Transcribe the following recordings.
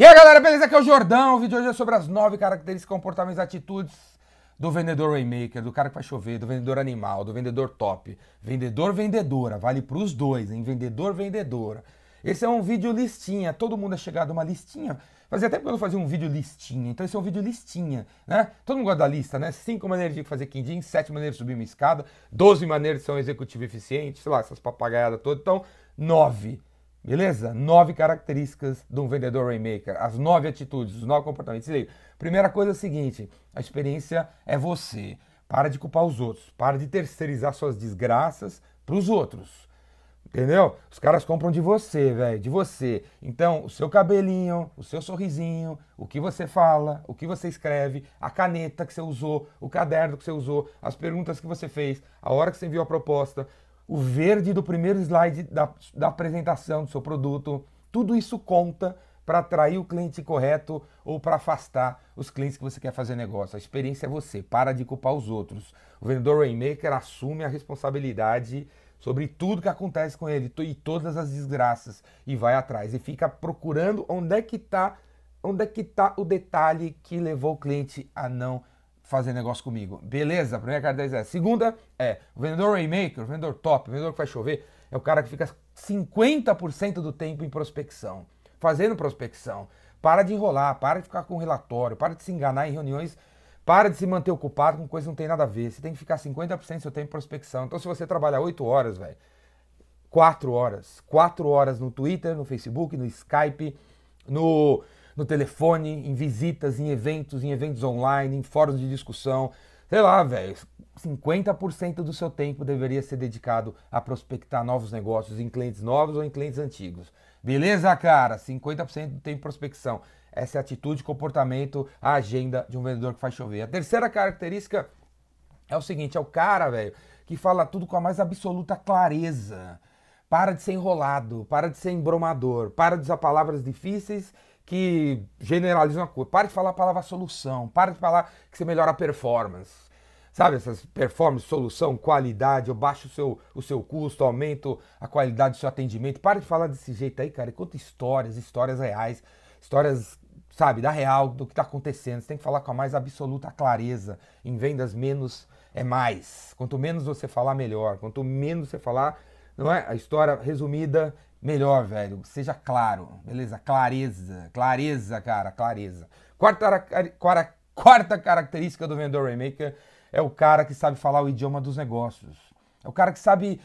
E aí galera, beleza? Aqui é o Jordão. O vídeo hoje é sobre as nove características, comportamentos e atitudes do vendedor Rainmaker, do cara que faz chover, do vendedor animal, do vendedor top. Vendedor vendedora, vale pros dois, hein? Vendedor vendedora. Esse é um vídeo listinha, todo mundo é chegado a uma listinha. Fazia tempo que eu não fazia um vídeo listinha, então esse é um vídeo listinha, né? Todo mundo gosta da lista, né? Cinco maneiras de fazer quindim, sete maneiras de subir uma escada, doze maneiras de ser um executivo eficiente, sei lá, essas papagaiadas todas. Então, nove. Beleza? Nove características de um vendedor Rainmaker, as nove atitudes, os nove comportamentos. Primeira coisa é a seguinte: a experiência é você. Para de culpar os outros, para de terceirizar suas desgraças para os outros. Entendeu? Os caras compram de você, velho, de você. Então, o seu cabelinho, o seu sorrisinho, o que você fala, o que você escreve, a caneta que você usou, o caderno que você usou, as perguntas que você fez, a hora que você enviou a proposta, o verde do primeiro slide da, da apresentação do seu produto, tudo isso conta para atrair o cliente correto ou para afastar os clientes que você quer fazer negócio. A experiência é você, para de culpar os outros. O vendedor Rainmaker assume a responsabilidade sobre tudo que acontece com ele e todas as desgraças e vai atrás e fica procurando onde é que está onde é que tá o detalhe que levou o cliente a não fazer negócio comigo. Beleza? Primeira característica é. Segunda é, o vendedor Rainmaker, o vendedor top, o vendedor que faz chover, é o cara que fica 50% do tempo em prospecção, fazendo prospecção. Para de enrolar, para de ficar com relatório, para de se enganar em reuniões, para de se manter ocupado com coisa que não tem nada a ver. Você tem que ficar 50% do seu tempo em prospecção. Então, se você trabalhar 8 horas, velho, 4 horas, 4 horas no Twitter, no Facebook, no Skype, no no telefone, em visitas, em eventos, em eventos online, em fóruns de discussão. Sei lá, velho, 50% do seu tempo deveria ser dedicado a prospectar novos negócios em clientes novos ou em clientes antigos. Beleza, cara? 50% do tempo em prospecção. Essa é a atitude, comportamento, a agenda de um vendedor que faz chover. A terceira característica é o seguinte: é o cara, velho, que fala tudo com a mais absoluta clareza. Para de ser enrolado, para de ser embromador, para de usar palavras difíceis que generalizam a coisa. Para de falar a palavra solução, para de falar que você melhora a performance. Sabe, essas performance, solução, qualidade, eu baixo o seu, o seu custo, aumento a qualidade do seu atendimento. Para de falar desse jeito aí, cara. E conta histórias, histórias reais, histórias, sabe, da real, do que está acontecendo. Você tem que falar com a mais absoluta clareza. Em vendas, menos é mais. Quanto menos você falar, melhor. Quanto menos você falar, não é? A história resumida melhor, velho. Seja claro, beleza? Clareza, clareza, cara, clareza. Quarta, quarta, característica do vendedor Rainmaker é o cara que sabe falar o idioma dos negócios. É o cara que sabe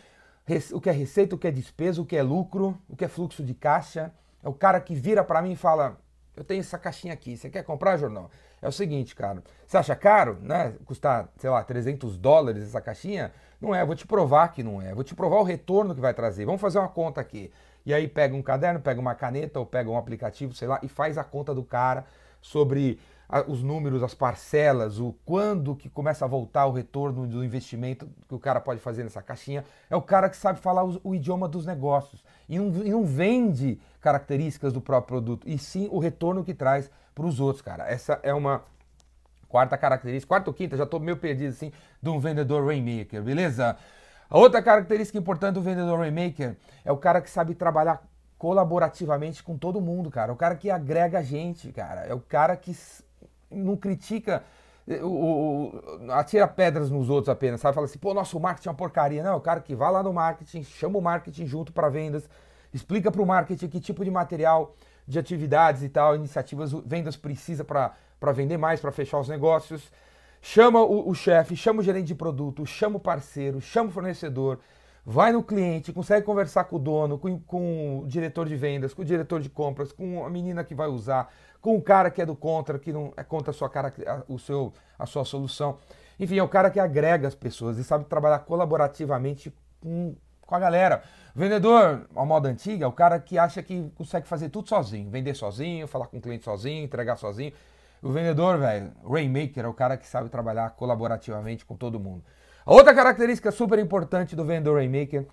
o que é receita, o que é despesa, o que é lucro, o que é fluxo de caixa. É o cara que vira para mim e fala: Eu tenho essa caixinha aqui, você quer comprar, jornal? É o seguinte, cara. Você acha caro, né? Custar, sei lá, 300 dólares essa caixinha? Não é, vou te provar que não é. Vou te provar o retorno que vai trazer. Vamos fazer uma conta aqui. E aí pega um caderno, pega uma caneta ou pega um aplicativo, sei lá, e faz a conta do cara sobre os números, as parcelas, o quando que começa a voltar o retorno do investimento que o cara pode fazer nessa caixinha. É o cara que sabe falar o, o idioma dos negócios e não, e não, vende características do próprio produto, e sim o retorno que traz para os outros, cara. Essa é uma quarta característica, quarta ou quinta, já estou meio perdido assim, de um vendedor Rainmaker, beleza? A outra característica importante do vendedor Rainmaker é o cara que sabe trabalhar colaborativamente com todo mundo, cara. O cara que agrega gente, cara. É o cara que não critica, eh, o, o, atira pedras nos outros apenas, sabe? Fala assim, pô, nosso marketing é uma porcaria. Não, o cara que vai lá no marketing, chama o marketing junto para vendas, explica para o marketing que tipo de material, de atividades e tal, iniciativas vendas precisa para vender mais, para fechar os negócios. Chama o, o chefe, chama o gerente de produto, chama o parceiro, chama o fornecedor, vai no cliente, consegue conversar com o dono, com, com, o diretor de vendas, com o diretor de compras, com a menina que vai usar, com o cara que é do contra, que não é contra a sua, cara, o seu, a sua solução. Enfim, é o cara que agrega as pessoas e sabe trabalhar colaborativamente com, com a galera. Vendedor, a moda antiga, é o cara que acha que consegue fazer tudo sozinho, vender sozinho, falar com o cliente sozinho, entregar sozinho. O vendedor, velho, Rainmaker, é o cara que sabe trabalhar colaborativamente com todo mundo. A outra característica super importante do vendedor Rainmaker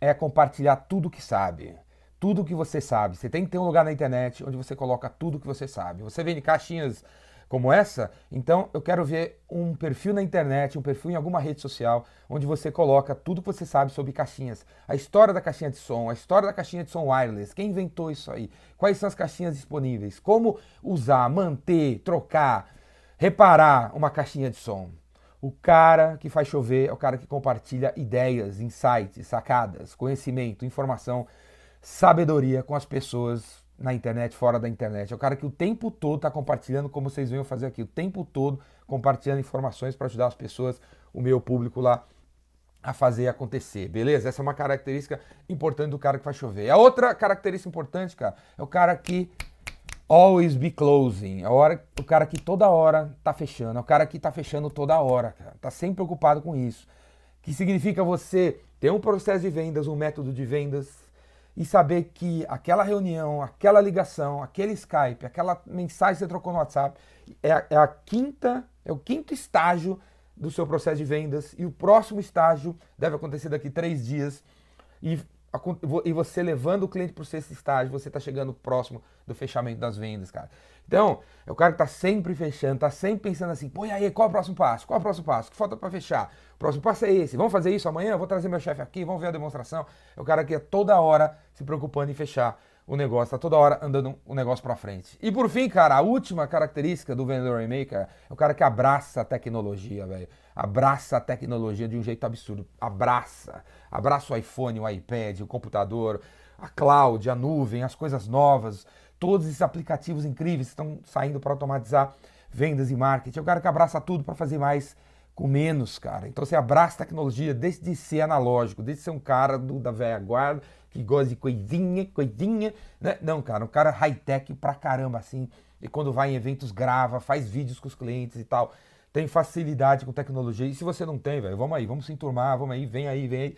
é compartilhar tudo que sabe. Tudo que você sabe. Você tem que ter um lugar na internet onde você coloca tudo que você sabe. Você vende caixinhas como essa, então eu quero ver um perfil na internet, um perfil em alguma rede social, onde você coloca tudo que você sabe sobre caixinhas. A história da caixinha de som, a história da caixinha de som wireless, quem inventou isso aí, quais são as caixinhas disponíveis, como usar, manter, trocar, reparar uma caixinha de som. O cara que faz chover é o cara que compartilha ideias, insights, sacadas, conhecimento, informação, sabedoria com as pessoas na internet, fora da internet. É o cara que o tempo todo está compartilhando, como vocês venham fazer aqui, o tempo todo compartilhando informações para ajudar as pessoas, o meu público lá, a fazer acontecer, beleza? Essa é uma característica importante do cara que faz chover. A outra característica importante, cara, é o cara que always be closing. É o, cara que toda hora tá fechando. É o cara que tá fechando toda hora, cara. Tá sempre preocupado com isso. Que significa você ter um processo de vendas, um método de vendas e saber que aquela reunião, aquela ligação, aquele Skype, aquela mensagem que você trocou no WhatsApp é a, é a quinta, é o quinto estágio do seu processo de vendas. E o próximo estágio deve acontecer daqui três dias. E, e você levando o cliente para o sexto estágio, você está chegando próximo do fechamento das vendas, cara. Então, é o cara que está sempre fechando, está sempre pensando assim, pô, e aí, qual é o próximo passo? Qual é o próximo passo? O que falta para fechar? O próximo passo é esse. Vamos fazer isso amanhã? Vou trazer meu chefe aqui, vamos ver a demonstração. É o cara que é toda hora se preocupando em fechar o negócio, está toda hora andando o negócio para frente. E por fim, cara, a última característica do vendedor maker é o cara que abraça a tecnologia, velho. Abraça a tecnologia de um jeito absurdo. Abraça. Abraça o iPhone, o iPad, o computador, a cloud, a nuvem, as coisas novas todos esses aplicativos incríveis que estão saindo para automatizar vendas e marketing. É o cara que abraça tudo para fazer mais com menos, cara. Então você abraça tecnologia desde de ser analógico, desde ser um cara do, da velha guarda que gosta de coisinha, coisinha, né? Não, cara, um cara high-tech pra caramba, assim. E quando vai em eventos, grava, faz vídeos com os clientes e tal. Tem facilidade com tecnologia. E se você não tem, velho, vamos aí, vamos se enturmar, vamos aí, vem aí, vem aí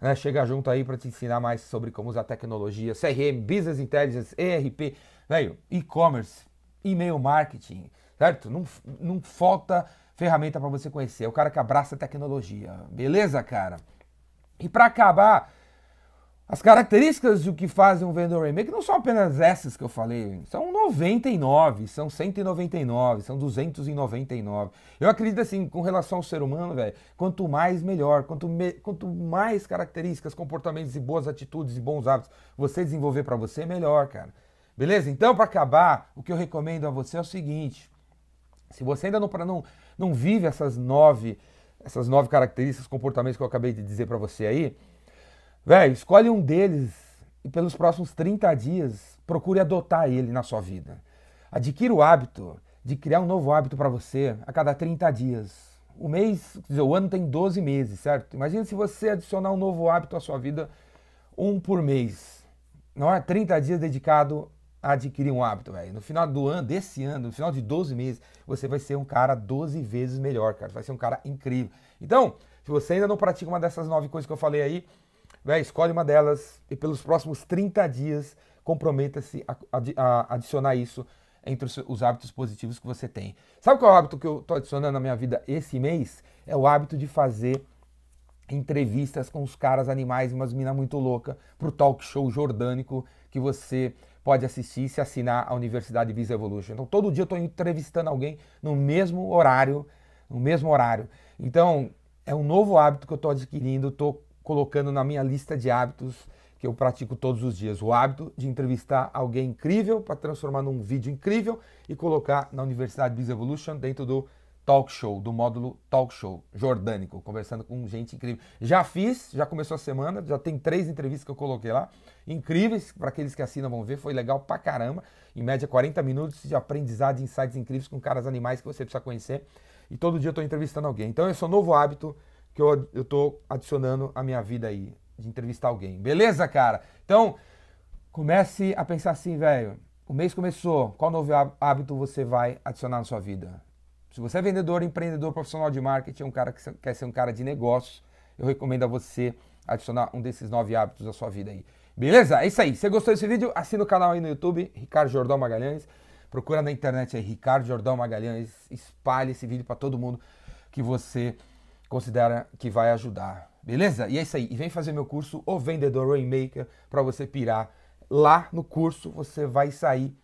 né, chega junto aí para te ensinar mais sobre como usar tecnologia, CRM, Business Intelligence, ERP, velho, e-commerce, e-mail marketing, certo? Não, não falta ferramenta para você conhecer. É o cara que abraça a tecnologia, beleza, cara? E para acabar, as características do que fazem um vendedor remake não são apenas essas que eu falei, são 99, são 199, são 299. Eu acredito assim, com relação ao ser humano, velho, quanto mais melhor, quanto, me, quanto mais características, comportamentos e boas atitudes e bons hábitos você desenvolver para você, melhor, cara. Beleza? Então, para acabar, o que eu recomendo a você é o seguinte: se você ainda não, não, não vive essas nove, essas nove características, comportamentos que eu acabei de dizer para você aí, Velho, escolhe um deles e pelos próximos 30 dias procure adotar ele na sua vida. Adquira o hábito de criar um novo hábito para você a cada 30 dias. O mês, quer dizer, o ano tem 12 meses, certo? Imagina se você adicionar um novo hábito à sua vida, um por mês. Não é 30 dias dedicado a adquirir um hábito, velho. No final do ano, desse ano, no final de 12 meses, você vai ser um cara 12 vezes melhor, cara. Vai ser um cara incrível. Então, se você ainda não pratica uma dessas nove coisas que eu falei aí, Véi, escolhe uma delas e pelos próximos 30 dias comprometa-se a, a, adicionar isso entre os, os, hábitos positivos que você tem. Sabe qual é o hábito que eu estou adicionando na minha vida esse mês? É o hábito de fazer entrevistas com os caras animais, umas minas muito louca, pro talk show jordânico que você pode assistir e se assinar a Universidade Visa Evolution. Então todo dia eu estou entrevistando alguém no mesmo horário, no mesmo horário. Então é um novo hábito que eu estou adquirindo, estou colocando na minha lista de hábitos que eu pratico todos os dias. O hábito de entrevistar alguém incrível para transformar num vídeo incrível e colocar na Universidade Biz Evolution dentro do talk show, do módulo talk show jordânico, conversando com gente incrível. Já fiz, já começou a semana, já tem três entrevistas que eu coloquei lá, incríveis, para aqueles que assinam vão ver, foi legal pra caramba. Em média 40 minutos de aprendizado, de insights incríveis com caras animais que você precisa conhecer. E todo dia eu estou entrevistando alguém. Então esse é o novo hábito que eu, eu tô adicionando à minha vida aí, de entrevistar alguém. Beleza, cara? Então, comece a pensar assim, velho. O mês começou, qual novo hábito você vai adicionar na sua vida? Se você é vendedor, empreendedor, profissional de marketing, um cara que quer ser um cara de negócios, eu recomendo a você adicionar um desses nove hábitos à sua vida aí. Beleza? É isso aí. Se gostou desse vídeo, assina o canal aí no YouTube, Ricardo Jordão Magalhães. Procura na internet aí, Ricardo Jordão Magalhães. Espalhe esse vídeo para todo mundo que você considera que vai ajudar. Beleza? E é isso aí. E vem fazer meu curso O Vendedor Rainmaker para você pirar. Lá no curso você vai sair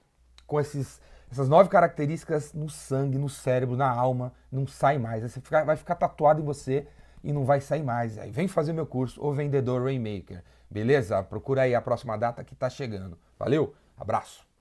com esses Essas nove características no sangue, no cérebro, na alma, não sai mais. Você fica, vai ficar tatuado em você e não vai sair mais. Aí vem fazer meu curso, O Vendedor Rainmaker. Beleza? Procura aí a próxima data que tá chegando. Valeu? Abraço.